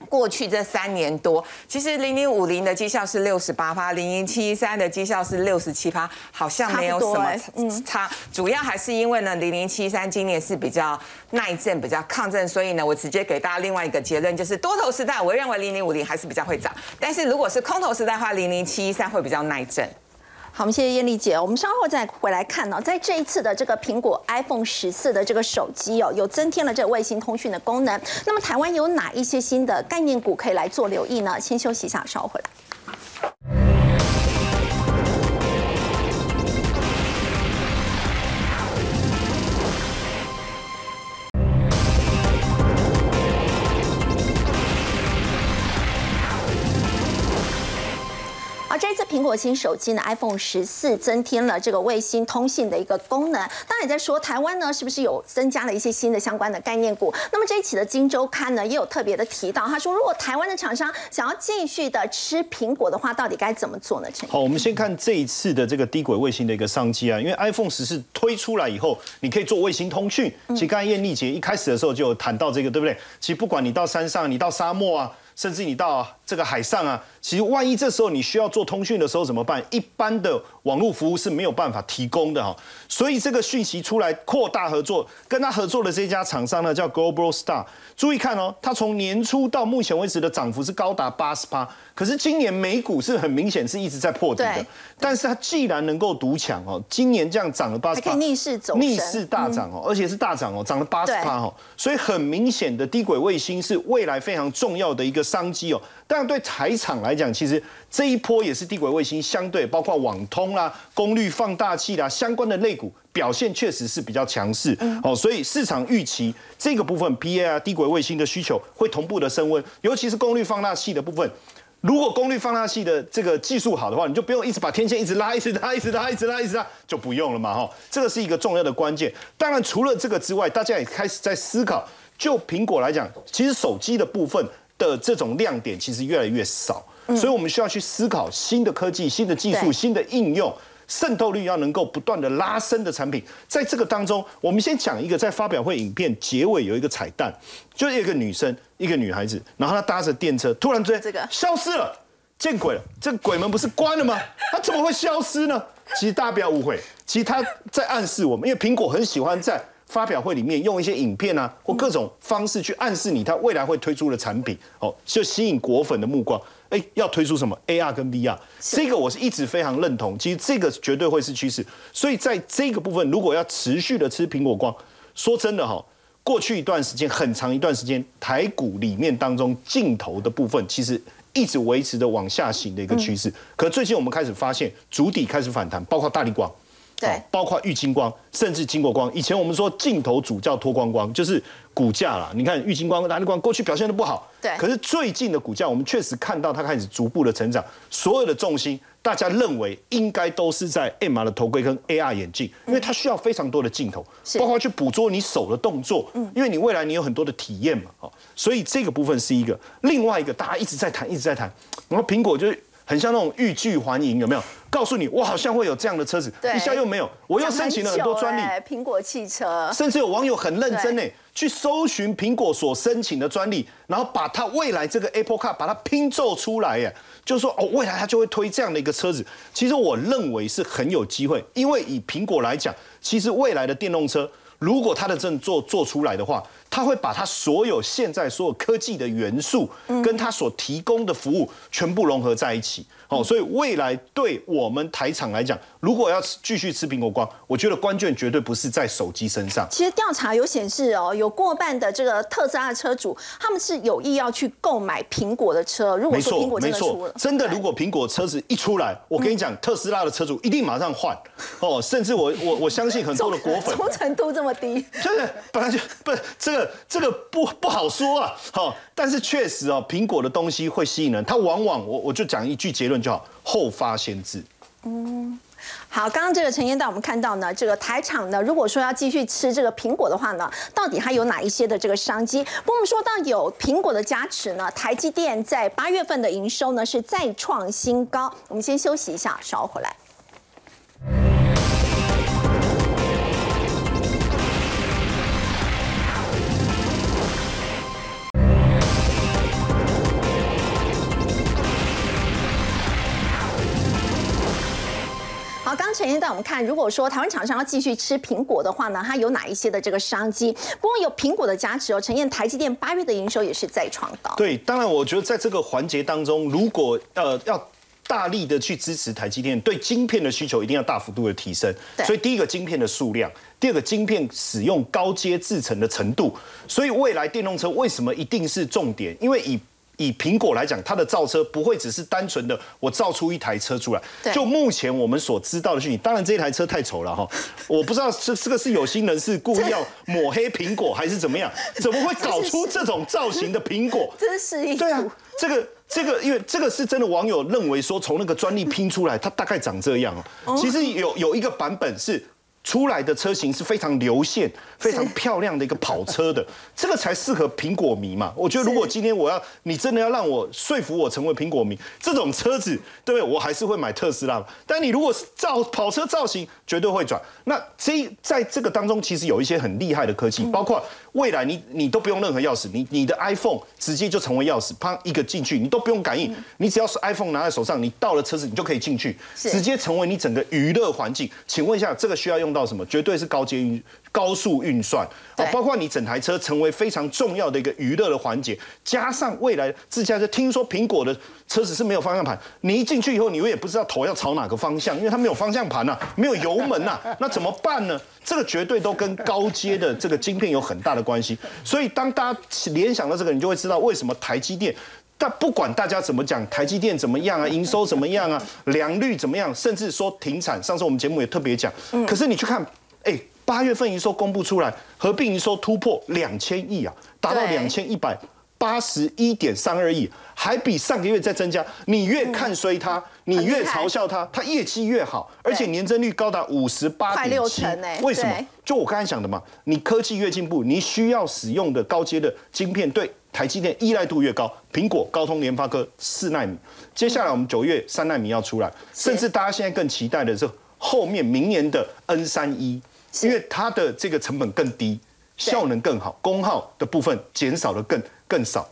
过去这三年多，其实零零五零的绩效是六十八趴，零零七三的绩效是六十七趴，好像没有什么差。主要还是因为呢，零零七三今年是比较耐震、比较抗震，所以呢，我直接给大家另外一个结论，就是多头时代，我认为零零五零还是比较会涨，但是如果是空头时代的话，零零七三会比较耐震。好，我们谢谢艳丽姐。我们稍后再回来看呢、在这一次的这个苹果 iPhone 十四的这个手机哦，有增添了这个卫星通讯的功能。那么台湾有哪一些新的概念股可以来做留意呢？先休息一下，稍后回来。果新手机呢，iPhone 十四增添了这个卫星通信的一个功能。当然也在说台湾呢，是不是有增加了一些新的相关的概念股？那么这一期的《金周刊》呢，也有特别的提到，他说如果台湾的厂商想要继续的吃苹果的话，到底该怎么做呢？好，我们先看这一次的这个低轨卫星的一个商机啊，因为 iPhone 十四推出来以后，你可以做卫星通讯。其实刚才燕丽姐一开始的时候就有谈到这个，对不对？其实不管你到山上，你到沙漠啊，甚至你到这个海上啊，其实万一这时候你需要做通讯的时候怎么办？一般的网络服务是没有办法提供的哈。所以这个讯息出来，扩大合作，跟他合作的这家厂商呢叫 Global Star。注意看哦，它从年初到目前为止的涨幅是高达八十趴，可是今年美股是很明显是一直在破底的对。但是它既然能够独抢哦，今年这样涨了八十趴，还可以逆势走逆势大涨哦，而且是大涨哦，涨了八十趴哦，所以很明显的低轨卫星是未来非常重要的一个商机哦。当然对台厂来讲，其实这一波也是低轨卫星相对包括网通啦、功率放大器啦相关的类股。表现确实是比较强势，哦，所以市场预期这个部分 PA 啊低轨卫星的需求会同步的升温，尤其是功率放大器的部分。如果功率放大器的这个技术好的话，你就不用一直把天线一直拉、一直拉、一直拉、一直拉、一直拉，就不用了嘛，哈。这个是一个重要的关键。当然，除了这个之外，大家也开始在思考，就苹果来讲，其实手机的部分的这种亮点其实越来越少，所以我们需要去思考新的科技、新的技术、新的应用。渗透率要能够不断的拉升的产品，在这个当中，我们先讲一个，在发表会影片结尾有一个彩蛋，就是一个女生，一个女孩子，然后她搭着电车，突然之间这个消失了，见鬼了！这个鬼门不是关了吗？它怎么会消失呢？其实大家不要误会，其实他在暗示我们，因为苹果很喜欢在发表会里面用一些影片啊或各种方式去暗示你它未来会推出的产品，哦，就吸引果粉的目光。哎，要推出什么 AR 跟 VR，这个我是一直非常认同。其实这个绝对会是趋势，所以在这个部分，如果要持续的吃苹果光，说真的哈，过去一段时间很长一段时间，台股里面当中镜头的部分其实一直维持着往下行的一个趋势。可最近我们开始发现主底开始反弹，包括大力光。包括玉金光，甚至金国光。以前我们说镜头主叫脱光光，就是股价啦。你看玉金光、大力光过去表现的不好，对可是最近的股价，我们确实看到它开始逐步的成长，所有的重心，大家认为应该都是在 MR 的头盔跟 AR 眼镜，因为它需要非常多的镜头，包括去捕捉你手的动作，因为你未来你有很多的体验嘛，哦，所以这个部分是一个。另外一个大家一直在谈，一直在谈，然后苹果就是很像那种欲拒还迎，有没有？告诉你，我好像会有这样的车子，一下又没有，我又申请了很多专利苹果汽车。甚至有网友很认真呢，去搜寻苹果所申请的专利，然后把它未来这个 Apple Car 把它拼凑出来，耶，就是说哦，未来它就会推这样的一个车子。其实我认为是很有机会，因为以苹果来讲，其实未来的电动车。如果他的证做做出来的话，他会把他所有现在所有科技的元素，跟他所提供的服务全部融合在一起。哦，所以未来对我们台厂来讲，如果要继续吃苹果光，我觉得关键绝对不是在手机身上。其实调查有显示哦，有过半的这个特斯拉的车主，他们是有意要去购买苹果的车。如果说苹果真的出了，真的如果苹果车子一出来，我跟你讲，特斯拉的车主一定马上换。哦，甚至我我我相信很多的 果粉忠诚度这么低，真的本来就不这个这个不不好说啊。好，但是确实哦，苹果的东西会吸引人，它往往我我就讲一句结论叫。后发先至。嗯，好，刚刚这个陈燕带我们看到呢，这个台场呢，如果说要继续吃这个苹果的话呢，到底它有哪一些的这个商机？不过我们说到有苹果的加持呢，台积电在八月份的营收呢是再创新高。我们先休息一下，稍后回来。刚陈燕带我们看，如果说台湾厂商要继续吃苹果的话呢，它有哪一些的这个商机？不过有苹果的加持哦，陈燕，台积电八月的营收也是再创高。对，当然我觉得在这个环节当中，如果呃要大力的去支持台积电，对晶片的需求一定要大幅度的提升。所以第一个晶片的数量，第二个晶片使用高阶制程的程度，所以未来电动车为什么一定是重点？因为以以苹果来讲，它的造车不会只是单纯的我造出一台车出来。就目前我们所知道的讯息，当然这台车太丑了哈，我不知道这这个是有心人是故意要 抹黑苹果还是怎么样？怎么会搞出这种造型的苹果？真是对啊，这个这个，因为这个是真的，网友认为说从那个专利拼出来，它大概长这样哦。其实有有一个版本是。出来的车型是非常流线、非常漂亮的一个跑车的，这个才适合苹果迷嘛。我觉得如果今天我要你真的要让我说服我成为苹果迷，这种车子对不对？我还是会买特斯拉。但你如果是造跑车造型，绝对会转。那这在这个当中，其实有一些很厉害的科技，包括未来你你都不用任何钥匙，你你的 iPhone 直接就成为钥匙，啪一个进去，你都不用感应，你只要是 iPhone 拿在手上，你到了车子你就可以进去，直接成为你整个娱乐环境。请问一下，这个需要用？到什么？绝对是高阶运、高速运算，啊，包括你整台车成为非常重要的一个娱乐的环节，加上未来自驾车，听说苹果的车子是没有方向盘，你一进去以后，你永远不知道头要朝哪个方向，因为它没有方向盘呐，没有油门呐，那怎么办呢？这个绝对都跟高阶的这个晶片有很大的关系。所以当大家联想到这个，你就会知道为什么台积电。但不管大家怎么讲，台积电怎么样啊，营收怎么样啊，良率怎么样，甚至说停产。上次我们节目也特别讲，可是你去看，哎，八月份营收公布出来，合并营收突破两千亿啊，达到两千一百八十一点三二亿，还比上个月再增加。你越看衰它，你越嘲笑它，它业绩越好，而且年增率高达五十八点七，为什么？就我刚才讲的嘛，你科技越进步，你需要使用的高阶的晶片对。台积电依赖度越高，苹果、高通、联发科四纳米，接下来我们九月三纳米要出来，甚至大家现在更期待的是后面明年的 N 三一，因为它的这个成本更低，效能更好，功耗的部分减少的更更少，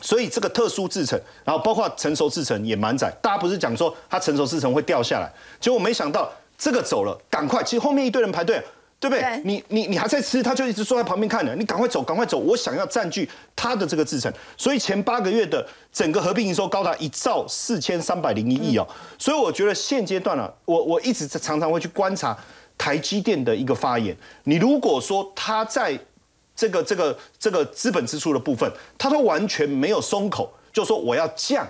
所以这个特殊制程，然后包括成熟制程也满载，大家不是讲说它成熟制程会掉下来，结果没想到这个走了，赶快，其实后面一堆人排队。对不对？你你你还在吃，他就一直坐在旁边看呢。你赶快走，赶快走！我想要占据他的这个制程，所以前八个月的整个合并营收高达一兆四千三百零一亿哦。所以我觉得现阶段啊，我我一直常常会去观察台积电的一个发言。你如果说他在这个这个这个资本支出的部分，他都完全没有松口，就说我要降。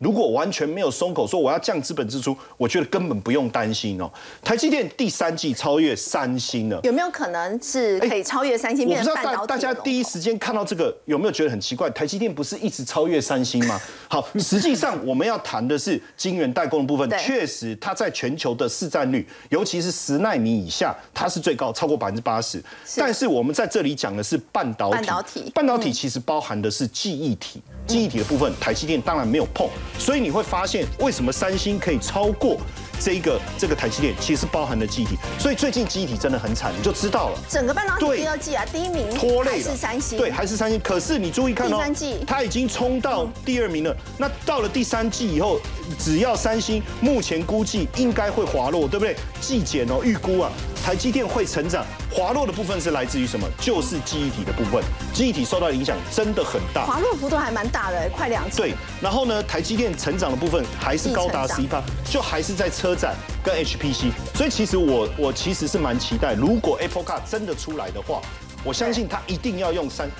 如果完全没有松口说我要降资本支出，我觉得根本不用担心哦。台积电第三季超越三星了，有没有可能是可以超越三星？我不知道大大家第一时间看到这个有没有觉得很奇怪？台积电不是一直超越三星吗？好，实际上我们要谈的是晶圆代工的部分，确实它在全球的市占率，尤其是十纳米以下，它是最高，超过百分之八十。但是我们在这里讲的是半导体，半导体，半导体其实包含的是记忆体。记忆体的部分，台积电当然没有碰，所以你会发现为什么三星可以超过。这一个，这个台积电其实包含了记忆体。所以最近记忆体真的很惨，你就知道了。整个半导体第二季啊，第一名，拖累是三星。对，还是三星。可是你注意看，第三季，它已经冲到第二名了。那到了第三季以后，只要三星，目前估计应该会滑落，对不对？季检哦，预估啊，台积电会成长。滑落的部分是来自于什么？就是记忆体的部分。记忆体受到影响真的很大。滑落幅度还蛮大的，快两季。对。然后呢，台积电成长的部分还是高达18，就还是在车。车展跟 HPC，所以其实我我其实是蛮期待，如果 Apple Car 真的出来的话，我相信它一定要用三。